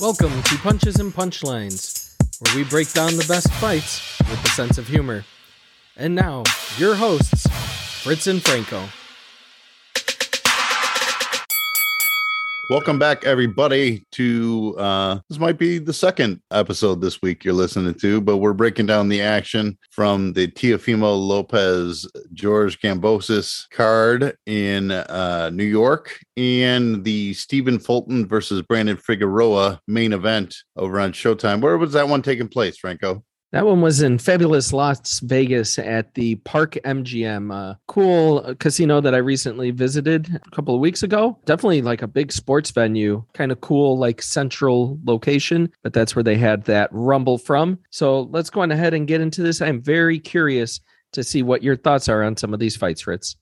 Welcome to Punches and Punchlines, where we break down the best fights with a sense of humor. And now, your hosts, Fritz and Franco. Welcome back, everybody, to uh, this might be the second episode this week you're listening to, but we're breaking down the action from the Teofimo Lopez George Kambosos card in uh, New York and the Stephen Fulton versus Brandon Figueroa main event over on Showtime. Where was that one taking place, Franco? That one was in fabulous Las Vegas at the Park MGM. Uh, cool casino that I recently visited a couple of weeks ago. Definitely like a big sports venue, kind of cool, like central location, but that's where they had that rumble from. So let's go on ahead and get into this. I'm very curious to see what your thoughts are on some of these fights, Fritz.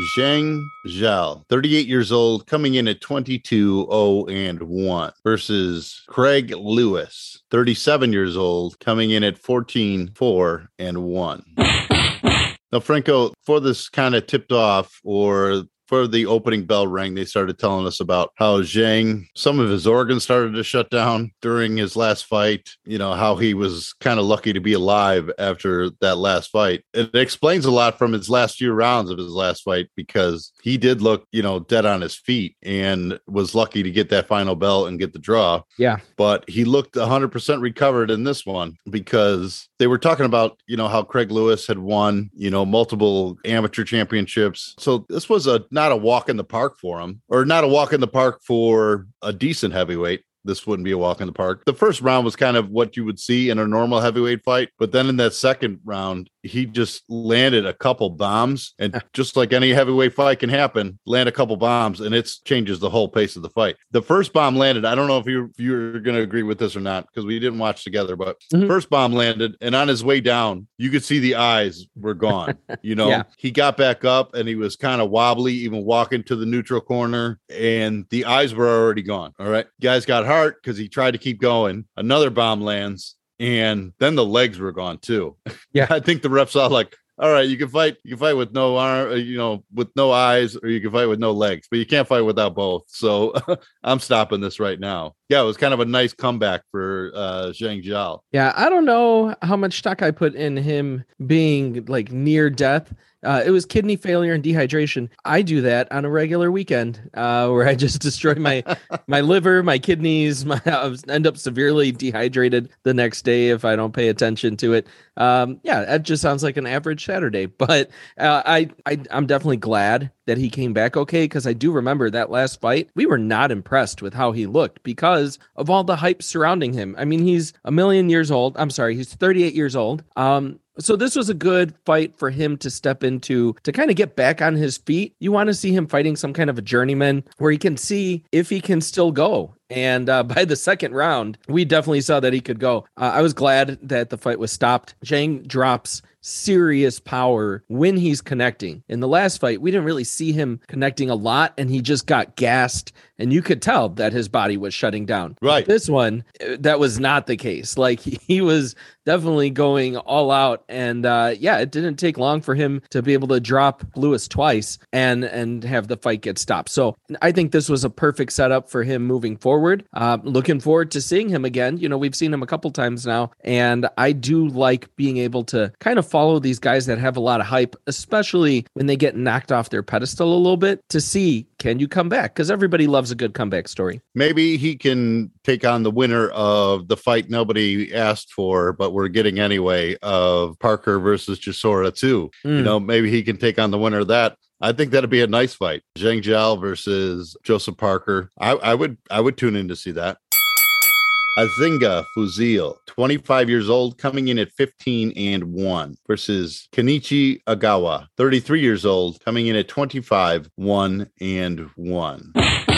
Zhang Zhao, 38 years old, coming in at 22 0 and 1 versus Craig Lewis, 37 years old, coming in at 14 4 and 1. Now, Franco, for this kind of tipped off or for the opening bell rang, they started telling us about how Zhang, some of his organs started to shut down during his last fight. You know, how he was kind of lucky to be alive after that last fight. It explains a lot from his last few rounds of his last fight because he did look, you know, dead on his feet and was lucky to get that final bell and get the draw. Yeah. But he looked 100% recovered in this one because they were talking about, you know, how Craig Lewis had won, you know, multiple amateur championships. So this was a not a walk in the park for him, or not a walk in the park for a decent heavyweight. This wouldn't be a walk in the park. The first round was kind of what you would see in a normal heavyweight fight. But then in that second round, he just landed a couple bombs. And just like any heavyweight fight can happen, land a couple bombs and it changes the whole pace of the fight. The first bomb landed. I don't know if you, if you're going to agree with this or not because we didn't watch together, but Mhm. first bomb landed. And on his way down, you could see the eyes were gone. You know, Yeah. he got back up and he was kind of wobbly, even walking to the neutral corner, and the eyes were already gone. All right. Guys got hurt because he tried to keep going. Another bomb lands, and then the legs were gone too. Yeah. I think the ref saw like, all right, you can fight, you can fight with no arm, uh, you know, with no eyes, or you can fight with no legs, but you can't fight without both. So I'm stopping this right now. Yeah, it was kind of a nice comeback for uh Zhang Zhao. Yeah, I don't know how much stock I put in him being like near death. Uh, it was kidney failure and dehydration. I do that on a regular weekend, uh, where I just destroy my my liver, my kidneys. My I end up severely dehydrated the next day if I don't pay attention to it. Um, yeah, that just sounds like an average Saturday. But uh, I, I I'm definitely glad that he came back okay because I do remember that last fight. We were not impressed with how he looked because of all the hype surrounding him. I mean, he's a million years old. I'm sorry, he's 38 years old. Um, so this was a good fight for him to step into to kind of get back on his feet. You want to see him fighting some kind of a journeyman where he can see if he can still go. And uh, by the second round, we definitely saw that he could go. Uh, I was glad that the fight was stopped. Zhang drops serious power when he's connecting. In the last fight, we didn't really see him connecting a lot, and he just got gassed, and you could tell that his body was shutting down. Right. This one, that was not the case. Like he, he was definitely going all out, and uh, yeah, it didn't take long for him to be able to drop Lewis twice and and have the fight get stopped. So I think this was a perfect setup for him moving forward. Uh, looking forward to seeing him again. You know, we've seen him a couple times now, and I do like being able to kind of follow these guys that have a lot of hype, especially when they get knocked off their pedestal a little bit, to see can you come back? Because everybody loves a good comeback story. Maybe he can take on the winner of the fight nobody asked for, but we're getting anyway of Parker versus Chisora too. You Mm. know, maybe he can take on the winner of that. I think that'd be a nice fight. Zhang Zhao versus Joseph Parker. I, I would I would tune in to see that. Azinga Fuzil, 25 years old, coming in at 15 and 1 versus Kenichi Ogawa, 33 years old, coming in at 25, 1 and 1.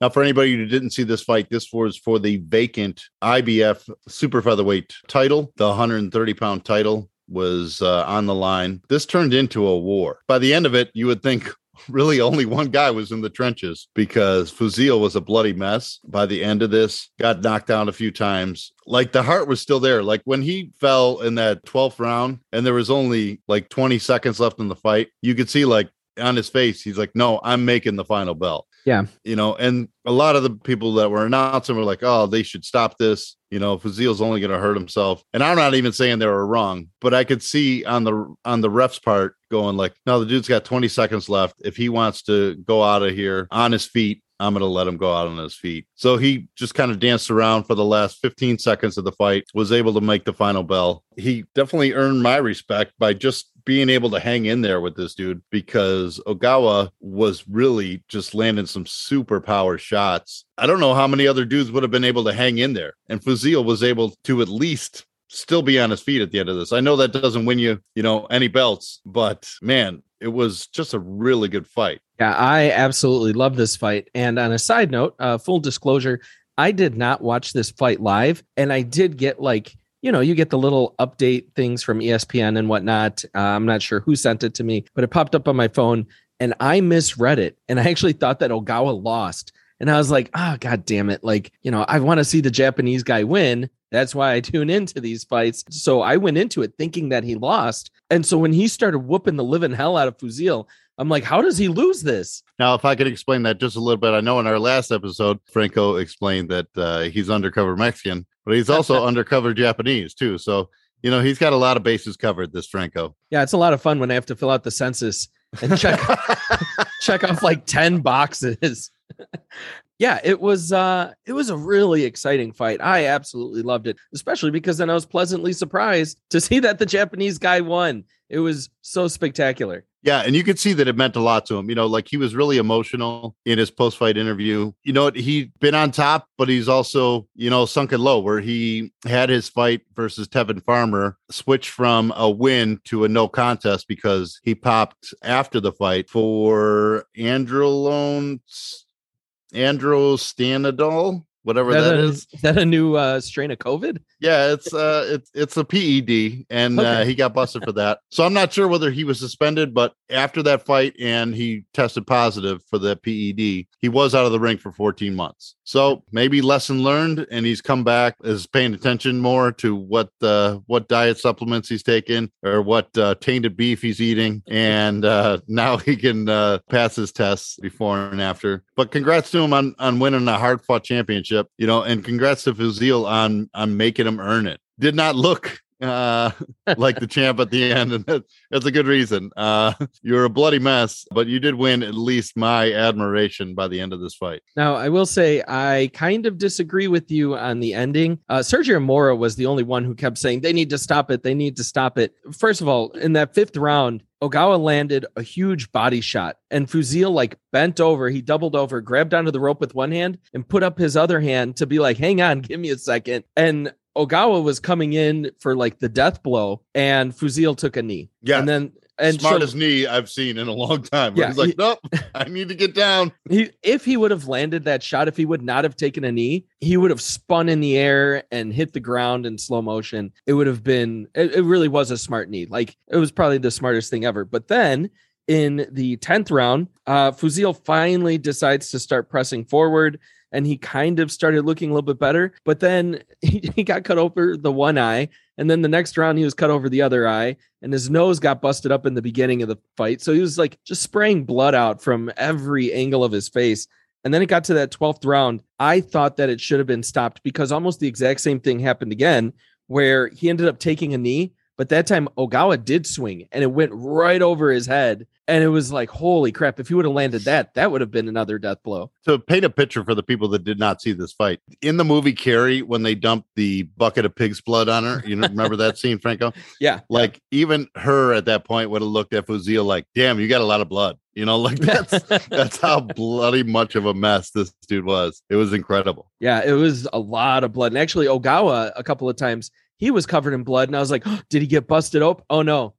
Now, for anybody who didn't see this fight, this was for the vacant IBF super featherweight title. The 130 pound title was uh, on the line. This turned into a war. By the end of it, you would think really only one guy was in the trenches because Fuzil was a bloody mess by the end of this, got knocked down a few times. Like the heart was still there. Like when he fell in that 12th round and there was only like 20 seconds left in the fight, you could see like on his face, he's like, no, I'm making the final bell. Yeah. You know, and a lot of the people that were announcing were like, oh, they should stop this. You know, Fazil's only going to hurt himself. And I'm not even saying they were wrong, but I could see on the on the ref's part going like, no, the dude's got 20 seconds left. If he wants to go out of here on his feet, I'm going to let him go out on his feet. So he just kind of danced around for the last 15 seconds of the fight, was able to make the final bell. He definitely earned my respect by just being able to hang in there with this dude because Ogawa was really just landing some super power shots. I don't know how many other dudes would have been able to hang in there. And Fuzil was able to at least still be on his feet at the end of this. I know that doesn't win you, you know, any belts, but man, it was just a really good fight. Yeah, I absolutely love this fight. And on a side note, uh, full disclosure, I did not watch this fight live, and I did get like you know, you get the little update things from ESPN and whatnot. Uh, I'm not sure who sent it to me, but it popped up on my phone and I misread it. And I actually thought that Ogawa lost. And I was like, oh, God damn it. Like, you know, I want to see the Japanese guy win. That's why I tune into these fights. So I went into it thinking that he lost. And so when he started whooping the living hell out of Fuzil, I'm like, how does he lose this? Now, if I could explain that just a little bit, I know in our last episode, Franco explained that uh, he's undercover Mexican, but he's also undercover Japanese too. So, you know, he's got a lot of bases covered, this Franco. Yeah, it's a lot of fun when I have to fill out the census and check check off like 10 boxes. yeah, it was uh it was a really exciting fight. I absolutely loved it, especially because then I was pleasantly surprised to see that the Japanese guy won. It was so spectacular. Yeah, and you could see that it meant a lot to him. You know, like he was really emotional in his post-fight interview. You know, he'd been on top, but he's also, you know, sunken low where he had his fight versus Tevin Farmer switch from a win to a no contest because he popped after the fight for Androlone Andro Stanidol whatever that, that a, is. Is that a new uh, strain of COVID? Yeah, it's uh, it's it's a PED, and okay. uh, he got busted for that. So I'm not sure whether he was suspended, but after that fight, and he tested positive for the PED, he was out of the ring for 14 months. So maybe lesson learned, and he's come back, is paying attention more to what uh, what diet supplements he's taking or what uh, tainted beef he's eating, and uh, now he can uh, pass his tests before and after. But congrats to him on on winning a hard fought championship, you know, and congrats to Fuzil on on making him earn it. Did not look uh like the champ at the end and that, that's a good reason. Uh you're a bloody mess but you did win at least my admiration by the end of this fight. Now i will say i kind of disagree with you on the ending. Uh sergio mora was the only one who kept saying they need to stop it they need to stop it. First of all in that fifth round Ogawa landed a huge body shot and Fuzil like bent over. He doubled over, grabbed onto the rope with one hand and put up his other hand to be like, hang on, give me a second. And Ogawa was coming in for like the death blow, and Fuzil took a knee. Yeah, and then and smartest so, knee I've seen in a long time. Yeah, he's like, he, nope, I need to get down. He, if he would have landed that shot, if he would not have taken a knee, he would have spun in the air and hit the ground in slow motion. It would have been. It, it really was a smart knee. Like it was probably the smartest thing ever. But then in the tenth round, uh, Fuzil finally decides to start pressing forward and he kind of started looking a little bit better. But then he, he got cut over the one eye. And then the next round, he was cut over the other eye, and his nose got busted up in the beginning of the fight. So he was like just spraying blood out from every angle of his face. And then it got to that 12th round. I thought that it should have been stopped because almost the exact same thing happened again, where he ended up taking a knee. But that time, Ogawa did swing and it went right over his head and it was like, holy crap! If he would have landed that, that would have been another death blow. To paint a picture for the people that did not see this fight, in the movie Carrie, when they dumped the bucket of pig's blood on her, you remember that scene, Franco? Yeah. Like even her at that point would have looked at Fuzil like, "Damn, you got a lot of blood." You know, like that's that's how bloody much of a mess this dude was. It was incredible. Yeah, it was a lot of blood. And actually, Ogawa a couple of times he was covered in blood, and I was like, oh, "Did he get busted open?" Oh no.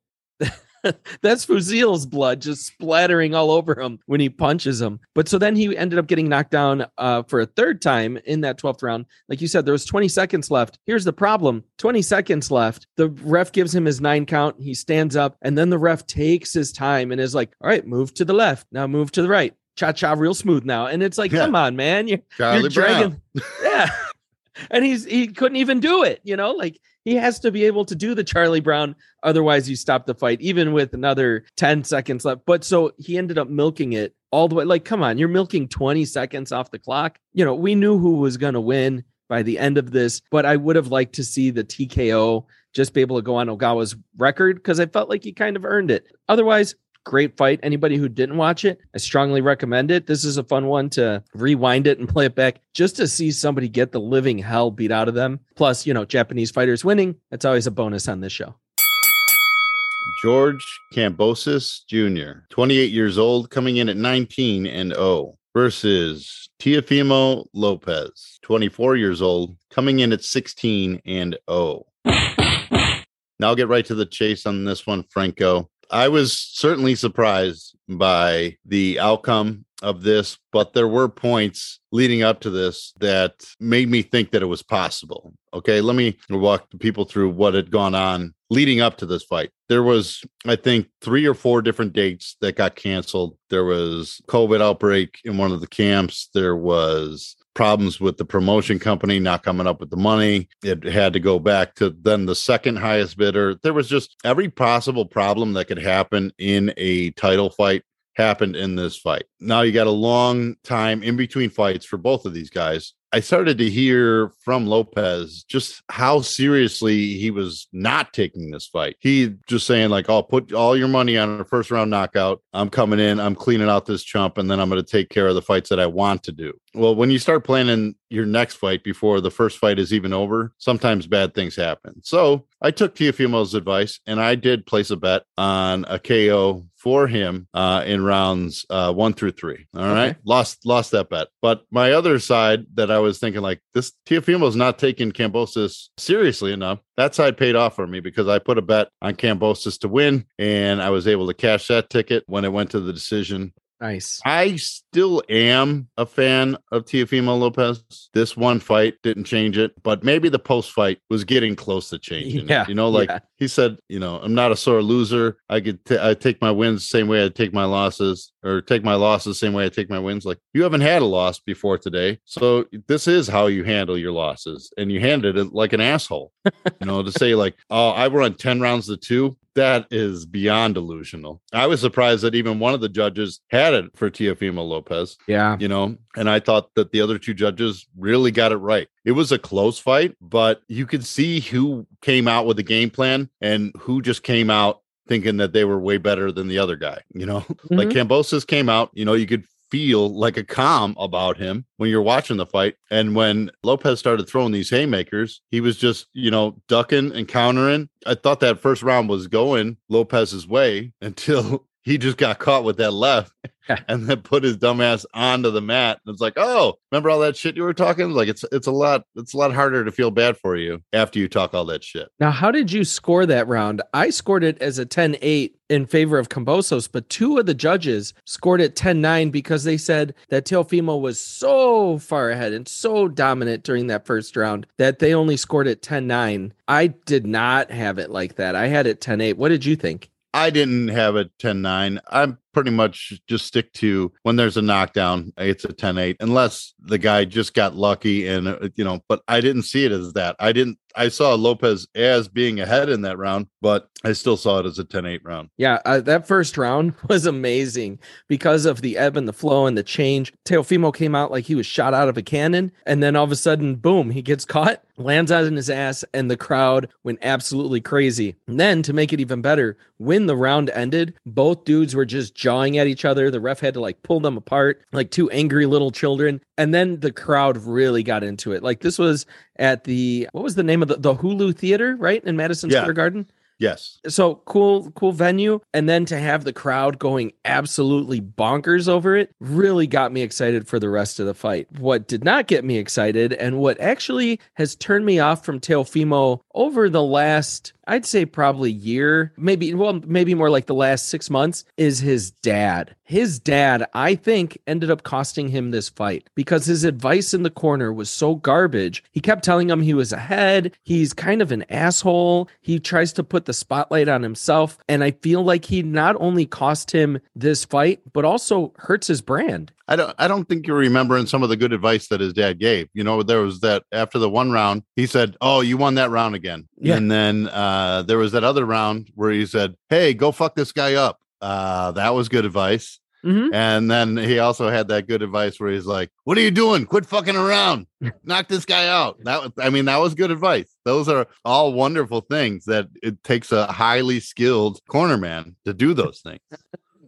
That's Fuzil's blood just splattering all over him when he punches him. But so then he ended up getting knocked down uh, for a third time in that 12th round. Like you said, there was 20 seconds left. Here's the problem 20 seconds left. The ref gives him his nine count. He stands up, and then the ref takes his time and is like, all right, move to the left. Now move to the right. Cha cha real smooth now. And it's like, yeah. come on, man. You're, you're dragging. yeah. And he's he couldn't even do it. You know, like he has to be able to do the Charlie Brown. Otherwise, you stop the fight, even with another 10 seconds left. But so he ended up milking it all the way. Like, come on, you're milking 20 seconds off the clock. You know, we knew who was going to win by the end of this, but I would have liked to see the TKO just be able to go on Ogawa's record because I felt like he kind of earned it. Otherwise, great fight. Anybody who didn't watch it, I strongly recommend it. This is a fun one to rewind it and play it back just to see somebody get the living hell beat out of them. Plus, you know, Japanese fighters winning. That's always a bonus on this show. George Kambosos Jr., 28 years old, coming in at 19 and 0 versus Teofimo Lopez, 24 years old, coming in at 16 and 0. Now I'll get right to the chase on this one, Franco. I was certainly surprised by the outcome of this, but there were points leading up to this that made me think that it was possible. Okay, let me walk people through what had gone on leading up to this fight. There was, I think, three or four different dates that got canceled. There was COVID outbreak in one of the camps. There was problems with the promotion company not coming up with the money. It had to go back to then the second highest bidder. There was just every possible problem that could happen in a title fight happened in this fight. Now you got a long time in between fights for both of these guys. I started to hear from Lopez just how seriously he was not taking this fight. He just saying like, "I'll put all your money on a first round knockout. I'm coming in. I'm cleaning out this chump, and then I'm going to take care of the fights that I want to do." Well, when you start planning your next fight before the first fight is even over, sometimes bad things happen. So I took Teofimo's advice and I did place a bet on a KO for him uh, in rounds uh, one through three. All okay. right, lost lost that bet. But my other side that I was thinking like this Teofimo's not taking Kambosos seriously enough. That side paid off for me because I put a bet on Kambosos to win, and I was able to cash that ticket when it went to the decision. Nice. I still am a fan of Teofimo Lopez. This one fight didn't change it, but maybe the post fight was getting close to changing yeah, it. You know, like yeah. he said, you know, I'm not a sore loser. I could t- I take my wins the same way I take my losses, or take my losses the same way I take my wins. Like you haven't had a loss before today, so this is how you handle your losses, and you handed it like an asshole. you know, to say like, oh, I run ten rounds to two that is beyond delusional. I was surprised that even one of the judges had it for Teofimo Lopez. Yeah. You know, and I thought that the other two judges really got it right. It was a close fight, but you could see who came out with the game plan and who just came out thinking that they were way better than the other guy. You know, mm-hmm. like Kambosos came out, you know, you could feel like a calm about him when you're watching the fight. And when Lopez started throwing these haymakers, he was just, you know, ducking and countering. I thought that first round was going Lopez's way until he just got caught with that left and then put his dumbass onto the mat. And it's like, oh, remember all that shit you were talking? Like it's it's a lot it's a lot harder to feel bad for you after you talk all that shit. Now, how did you score that round? I scored it as a 10-8 in favor of Kambosos, but two of the judges scored it 10-9 because they said that Teofimo was so far ahead and so dominant during that first round that they only scored it 10-9. I did not have it like that. I had it 10-8. What did you think? I didn't have a 10 9. I'm pretty much just stick to when there's a knockdown, it's a 10 8, unless the guy just got lucky and, uh, you know, but I didn't see it as that. I didn't, I saw Lopez as being ahead in that round, but I still saw it as a 10 8 round. Yeah. Uh, that first round was amazing because of the ebb and the flow and the change. Teofimo came out like he was shot out of a cannon. And then all of a sudden, boom, he gets caught, lands out on his ass, and the crowd went absolutely crazy. And then to make it even better, when the round ended, both dudes were just jawing at each other. The ref had to like pull them apart like two angry little children. And then the crowd really got into it. Like this was at the what was the name of the, the Hulu Theater, right? In Madison yeah. Square Garden. Yes. So cool, cool venue. And then to have the crowd going absolutely bonkers over it really got me excited for the rest of the fight. What did not get me excited and what actually has turned me off from Teofimo over the last I'd say probably year, maybe well, maybe more like the last six months is his dad. His dad, I think, ended up costing him this fight because his advice in the corner was so garbage. He kept telling him he was ahead. He's kind of an asshole. He tries to put the spotlight on himself. And I feel like he not only cost him this fight, but also hurts his brand. I don't I don't think you're remembering some of the good advice that his dad gave. You know, there was that after the one round, he said, Oh, you won that round again. Yeah. And then uh there was that other round where he said, Hey, go fuck this guy up. Uh that was good advice. Mhm. And then he also had that good advice where he's like, What are you doing? Quit fucking around. Knock this guy out. That was I mean, that was good advice. Those are all wonderful things that it takes a highly skilled corner man to do those things.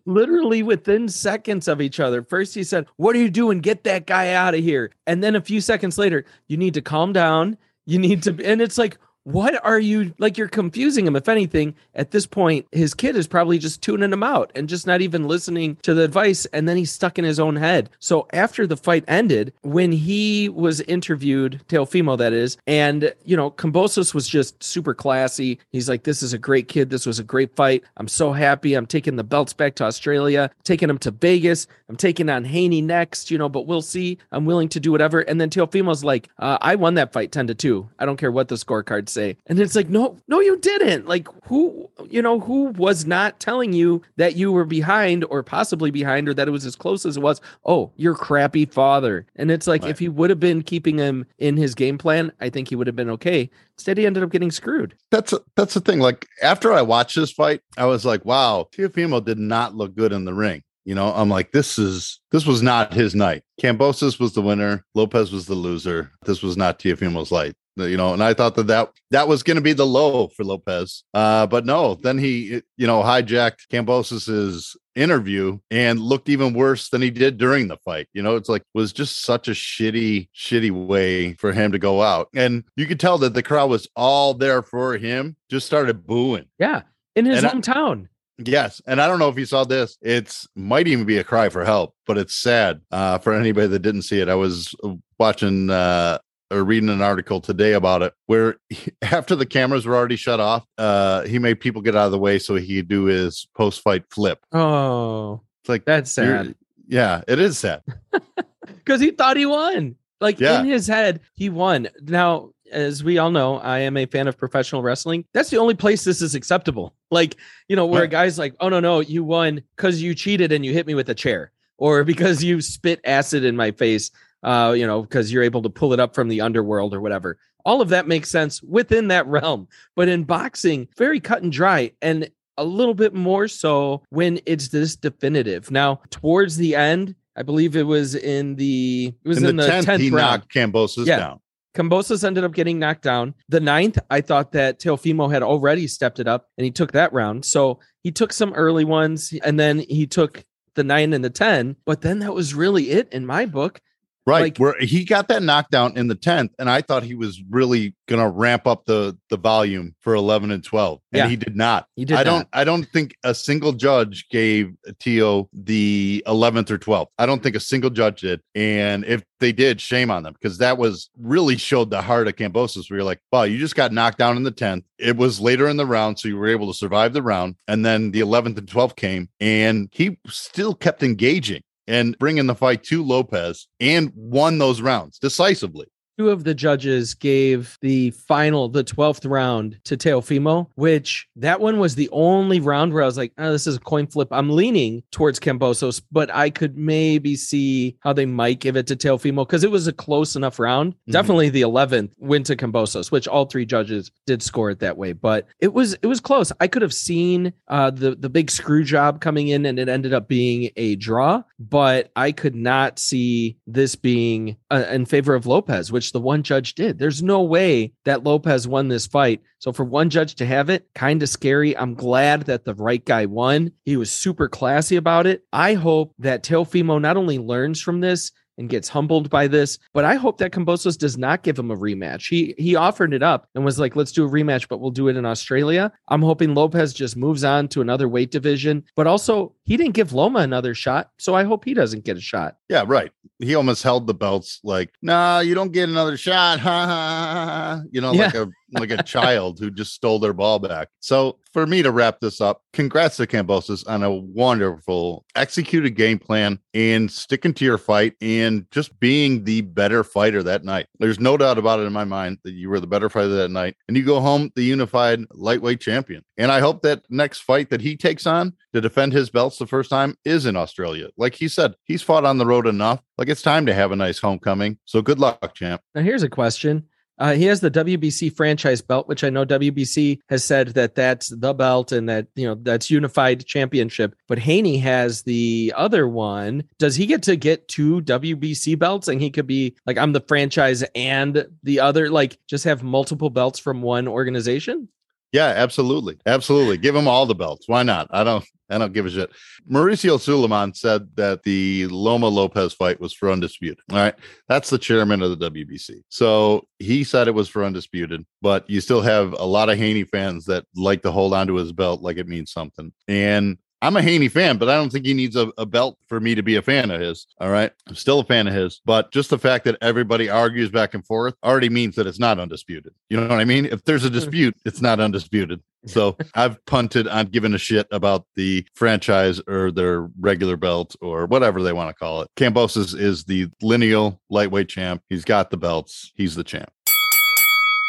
Literally within seconds of each other. First, he said, What are you doing? Get that guy out of here. And then a few seconds later, you need to calm down. You need to, and it's like, what are you like? You're confusing him. If anything, at this point, his kid is probably just tuning him out and just not even listening to the advice. And then he's stuck in his own head. So after the fight ended, when he was interviewed, Teofimo, that is, and you know, Kambosos was just super classy. He's like, This is a great kid. This was a great fight. I'm so happy. I'm taking the belts back to Australia, taking him to Vegas. I'm taking on Haney next, you know, but we'll see. I'm willing to do whatever. And then Teofimo's like, uh, I won that fight 10 to 2. I don't care what the scorecards say. And it's like, no, no, you didn't. Like, who, you know, who was not telling you that you were behind or possibly behind or that it was as close as it was? Oh, your crappy father. And it's like, Right. if he would have been keeping him in his game plan, I think he would have been okay. Instead, he ended up getting screwed. that's that's the thing. Like after I watched this fight, I was like, wow, Teofimo did not look good in the ring. You know, I'm like, this is this was not his night. Kambosos was the winner. Lopez was the loser. This was not Teofimo's light. You know, and I thought that that, that was going to be the low for Lopez. Uh, but no, then he, you know, hijacked Kambosos's interview and looked even worse than he did during the fight. You know, it's like was just such a shitty, shitty way for him to go out. And you could tell that the crowd was all there for him, just started booing. Yeah. In his And I- hometown. Yes, and I don't know if you saw this. It's might even be a cry for help, but it's sad uh, for anybody that didn't see it. I was watching uh, or reading an article today about it, where he- after the cameras were already shut off, uh, he made people get out of the way so he could do his post-fight flip. Oh, It's like, that's sad. yeah, it is sad. because he thought he won. Like Yeah. in his head, he won. Now, as we all know, I am a fan of professional wrestling. That's the only place this is acceptable. Like, you know, where a guy's like, oh, no, no, you won because you cheated and you hit me with a chair or because you spit acid in my face, uh, you know, because you're able to pull it up from the underworld or whatever. All of that makes sense within that realm. But in boxing, very cut and dry. And a little bit more so when it's this definitive. Now, towards the end, I believe it was in the it was In in, the the tenth, tenth he round. knocked Kambosos Yeah. down. Kambosos ended up getting knocked down. The ninth, I thought that Teofimo had already stepped it up and he took that round. So he took some early ones and then he took the nine and the 10. But then that was really it in my book. Right, Like- where he got that knockdown in the tenth, and I thought he was really gonna ramp up the the volume for eleven and twelve, and Yeah. he did not. He did I don't. not. I don't think a single judge gave Tio the eleventh or twelfth. I don't think a single judge did. And if they did, shame on them because that was really showed the heart of Kambosos. Where you're like, wow, you just got knocked down in the tenth. It was later in the round, so you were able to survive the round, and then the eleventh and twelfth came, and he still kept engaging and bringing the fight to Lopez and won those rounds decisively. Two of the judges gave the final, the 12th round to Teofimo, which that one was the only round where I was like, oh, this is a coin flip. I'm leaning towards Kambosos, but I could maybe see how they might give it to Teofimo because it was a close enough round. Mhm. Definitely the 11th went to Kambosos, which all three judges did score it that way, but it was it was close. I could have seen uh, the the big screw job coming in and it ended up being a draw, but I could not see this being uh, in favor of Lopez, which the one judge did. There's no way that Lopez won this fight. So for one judge to have it, kind of scary. I'm glad that the right guy won. He was super classy about it. I hope that Teofimo not only learns from this and gets humbled by this, but I hope that Kambosos does not give him a rematch. He he offered it up and was like, "Let's do a rematch, but we'll do it in Australia." I'm hoping Lopez just moves on to another weight division, but also he didn't give Loma another shot, so I hope he doesn't get a shot. Yeah, right. He almost held the belts like, nah, you don't get another shot. Ha ha. ha. You know, like a like a child who just stole their ball back. So for me to wrap this up, congrats to Kambosos on a wonderful executed game plan and sticking to your fight and just being the better fighter that night. There's no doubt about it in my mind that you were the better fighter that night. And you go home the unified lightweight champion. And I hope that next fight that he takes on to defend his belts the first time is in Australia. Like he said, he's fought on the road enough. Like it's time to have a nice homecoming. So good luck, champ. Now, here's a question. Uh, he has the WBC franchise belt, which I know WBC has said that that's the belt and that you know that's unified championship. But Haney has the other one. Does he get to get two WBC belts and he could be like I'm the franchise and the other, like just have multiple belts from one organization? Yeah, absolutely. Absolutely. Give him all the belts. Why not? I don't I don't give a shit. Mauricio Sulaiman said that the Loma Lopez fight was for undisputed. All right. That's the chairman of the WBC. So he said it was for undisputed, but you still have a lot of Haney fans that like to hold on to his belt like it means something. And I'm a Haney fan, but I don't think he needs a, a, belt for me to be a fan of his. All right. I'm still a fan of his, but just the fact that everybody argues back and forth already means that it's not undisputed. You know what I mean? If there's a hmm. dispute, it's not undisputed. So I've punted on giving a shit about the franchise or their regular belt or whatever they want to call it. Kambosos is the lineal lightweight champ. He's got the belts. He's the champ.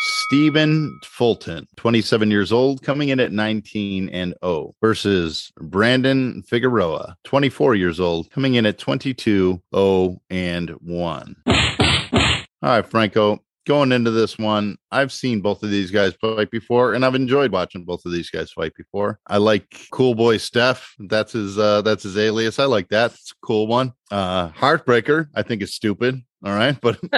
Stephen Fulton, 27 years old, coming in at 19 and 0 versus Brandon Figueroa, 24 years old, coming in at 22 0 and 1. All right, Franco, going into this one, I've seen both of these guys fight before, and I've enjoyed watching both of these guys fight before. I like Cool Boy Steph. That's his uh that's his alias. I like that. It's a cool one. Uh Heartbreaker, I think is stupid. All right, but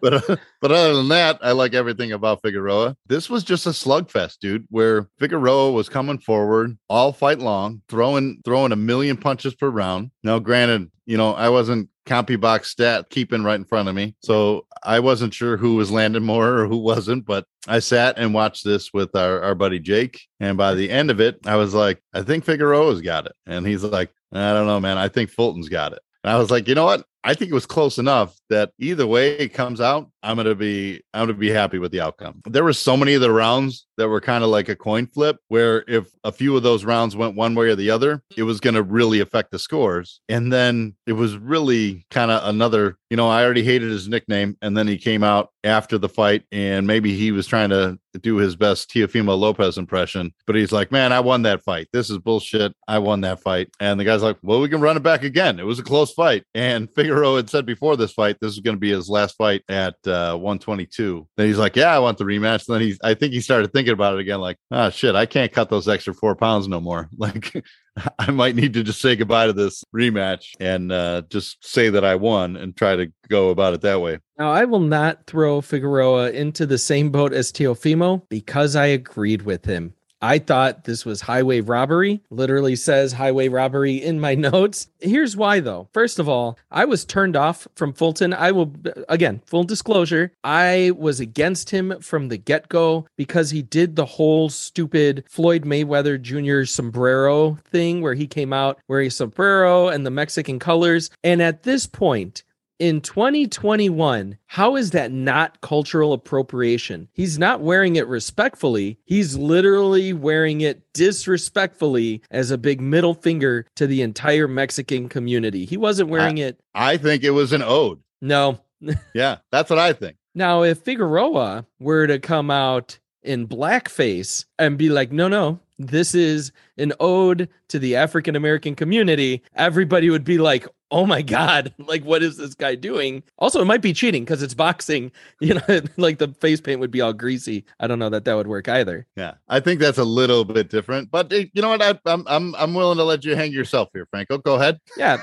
but uh, but other than that, I like everything about Figueroa. This was just a slugfest, dude, where Figueroa was coming forward all fight long, throwing throwing a million punches per round. Now, granted, you know I wasn't CompuBox stat keeping right in front of me, so I wasn't sure who was landing more or who wasn't. But I sat and watched this with our our buddy Jake, and by the end of it, I was like, I think Figueroa's got it, and he's like, I don't know, man. I think Fulton's got it. And I was like, you know what? I think it was close enough that either way it comes out, I'm gonna be I'm gonna be happy with the outcome. There were so many of the rounds that were kind of like a coin flip, where if a few of those rounds went one way or the other, it was gonna really affect the scores. And then it was really kind of another, you know, I already hated his nickname, and then he came out after the fight, and maybe he was trying to do his best Teofimo Lopez impression, but he's like, Man, I won that fight. This is bullshit. I won that fight. And the guy's like, Well, we can run it back again. It was a close fight. And figure Figueroa had said before this fight, this is going to be his last fight at uh, 122. Then he's like, "Yeah, I want the rematch." And then he's, I think he started thinking about it again, like, "Ah, shit, I can't cut those extra four pounds no more." Like, I might need to just say goodbye to this rematch and uh, just say that I won and try to go about it that way. Now, I will not throw Figueroa into the same boat as Teofimo because I agreed with him. I thought this was highway robbery. Literally says highway robbery in my notes. Here's why though. First of all, I was turned off from Fulton. I will again, full disclosure, I was against him from the get-go because he did the whole stupid Floyd Mayweather Jr. sombrero thing where he came out wearing a sombrero and the Mexican colors. And at this point, in 2021, how is that not cultural appropriation? He's not wearing it respectfully. He's literally wearing it disrespectfully as a big middle finger to the entire Mexican community. He wasn't wearing I, it. I think it was an ode. No. yeah, that's what I think. Now, if Figueroa were to come out in blackface and be like, no, no, this is an ode to the African American community, everybody would be like, oh my God, like, what is this guy doing? Also, it might be cheating because it's boxing. You know, like the face paint would be all greasy. I don't know that that would work either. Yeah, I think that's a little bit different. But eh, you know what? I, I'm, I'm, I'm willing to let you hang yourself here, Franco. Go ahead. Yeah.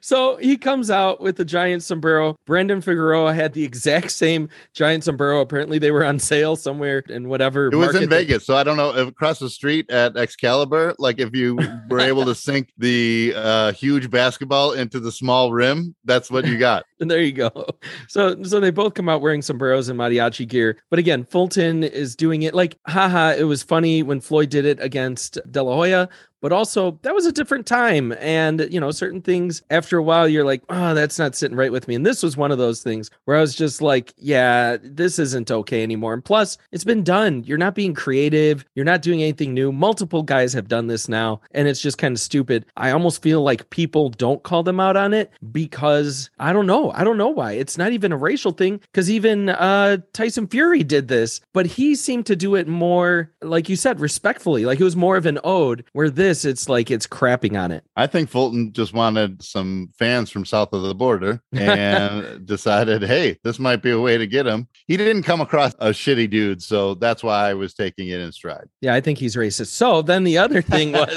So he comes out with the giant sombrero. Brandon Figueroa had the exact same giant sombrero. Apparently, they were on sale somewhere in whatever. It was in Vegas, so I don't know across the street at Excalibur. Like if you were able to sink the uh, huge basketball into the small rim, that's what you got. And there you go. So so they both come out wearing sombreros and mariachi gear. But again, Fulton is doing it like, haha, it was funny when Floyd did it against De La Hoya, but also that was a different time and you know certain things after a while you're like oh that's not sitting right with me. And this was one of those things where i was just like yeah this isn't okay anymore. And plus it's been done. You're not being creative. You're not doing anything new. Multiple guys have done this now and it's just kind of stupid. I almost feel like people don't call them out on it because i don't know. I don't know why. It's not even a racial thing because even uh tyson fury did this but he seemed to do it more like you said respectfully. Like it was more of an ode where this this, it's like it's crapping on it. I think Fulton just wanted some fans from south of the border and decided, hey, this might be a way to get him. He didn't come across a shitty dude, so that's why I was taking it in stride. Yeah, I think he's racist. So then the other thing was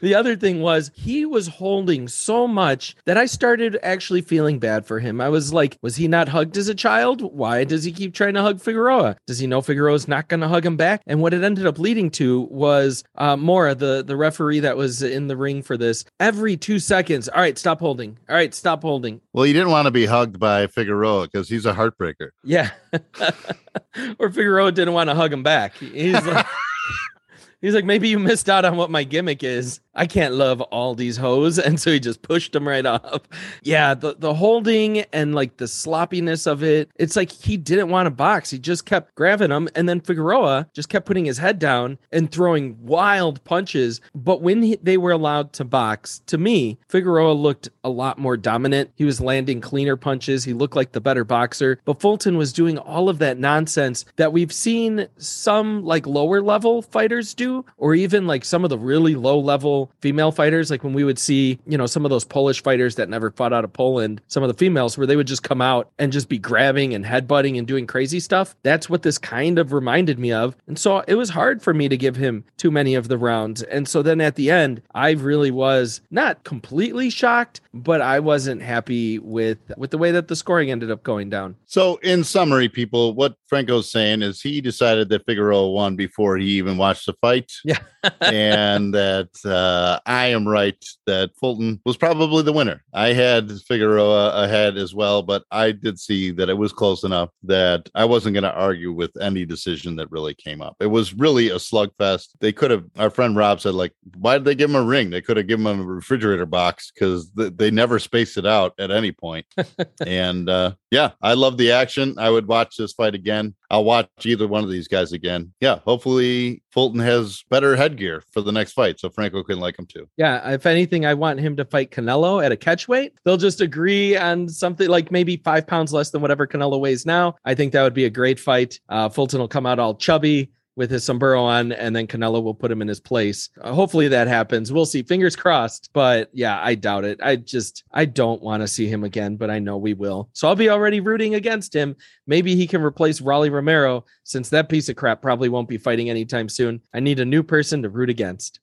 the other thing was he was holding so much that I started actually feeling bad for him. I was like, was he not hugged as a child? Why does he keep trying to hug Figueroa? Does he know Figueroa's not going to hug him back? And what it ended up leading to was uh, Mora, the the referee referee that was in the ring for this every two seconds. All right, stop holding. All right, stop holding. Well, he didn't want to be hugged by Figueroa because he's a heartbreaker. Yeah. or Figueroa didn't want to hug him back. He's like, he's like, maybe you missed out on what my gimmick is. I can't love all these hoes. And so he just pushed them right off. Yeah, the, the holding and like the sloppiness of it, it's like he didn't want to box. He just kept grabbing them. And then Figueroa just kept putting his head down and throwing wild punches. But when he, they were allowed to box, to me, Figueroa looked a lot more dominant. He was landing cleaner punches. He looked like the better boxer. But Fulton was doing all of that nonsense that we've seen some like lower level fighters do, or even like some of the really low level female fighters, like when we would see, you know, some of those Polish fighters that never fought out of Poland, some of the females where they would just come out and just be grabbing and headbutting and doing crazy stuff. That's what this kind of reminded me of. And so it was hard for me to give him too many of the rounds. And so then at the end, I really was not completely shocked, but I wasn't happy with with the way that the scoring ended up going down. So in summary, people, what Franco's saying is he decided that Figueroa won before he even watched the fight. Yeah. and that uh, I am right that Fulton was probably the winner. I had Figueroa ahead as well, but I did see that it was close enough that I wasn't going to argue with any decision that really came up. It was really a slugfest. They could have, our friend Rob said, like, why did they give him a ring? They could have given him a refrigerator box because th- they never spaced it out at any point. and uh, yeah, I love the action. I would watch this fight again. I'll watch either one of these guys again. Yeah, hopefully Fulton has better headgear for the next fight, so Franco can like him too. Yeah, if anything, I want him to fight Canelo at a catch weight. They'll just agree on something like maybe five pounds less than whatever Canelo weighs now. I think that would be a great fight. Uh, Fulton will come out all chubby with his sombrero on, and then Canelo will put him in his place. Uh, hopefully that happens. We'll see. Fingers crossed. But yeah, I doubt it. I just I don't want to see him again, but I know we will. So I'll be already rooting against him. Maybe he can replace Rolly Romero since that piece of crap probably won't be fighting anytime soon. I need a new person to root against.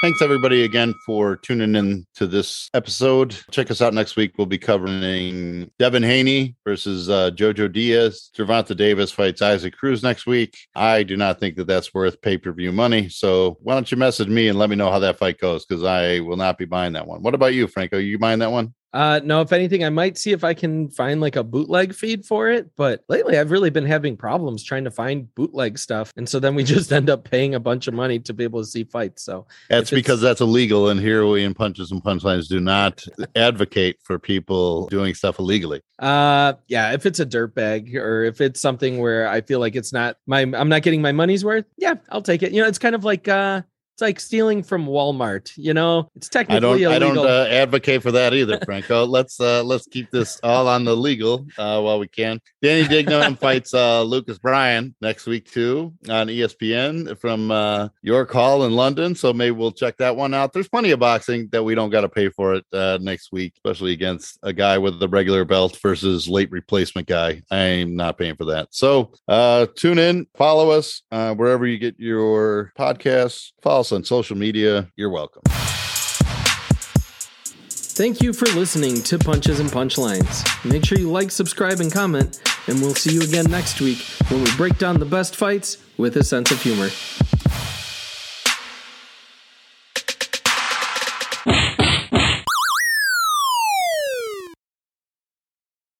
Thanks everybody again for tuning in to this episode. Check us out next week. We'll be covering Devin Haney versus uh, Jojo Diaz. Gervonta Davis fights Isaac Cruz next week. I do not think that that's worth pay per view money. So why don't you message me and let me know how that fight goes? Because I will not be buying that one. What about you, Franco? You buying that one? Uh, no, if anything, I might see if I can find like a bootleg feed for it. But lately, I've really been having problems trying to find bootleg stuff, and so then we just end up paying a bunch of money to be able to see fights. So that's because that's illegal, and here we in Punches and Punchlines do not advocate for people doing stuff illegally. Uh, yeah, if it's a dirt bag or if it's something where I feel like it's not my, I'm not getting my money's worth. Yeah, I'll take it. You know, it's kind of like uh it's like stealing from Walmart. You know, it's technically I don't, illegal. I don't uh, advocate for that either, Franco. let's uh, let's keep this all on the legal uh, while we can. Danny Dignum fights uh, Lucas Bryan next week too on ESPN from uh, York Hall in London. So maybe we'll check that one out. There's plenty of boxing that we don't got to pay for it uh, next week, especially against a guy with a regular belt versus late replacement guy. I'm not paying for that. So uh, tune in, follow us uh, wherever you get your podcasts. Follow us on social media. You're welcome. Thank you for listening to Punches and Punchlines. Make sure you like, subscribe, and comment, and we'll see you again next week when we break down the best fights with a sense of humor.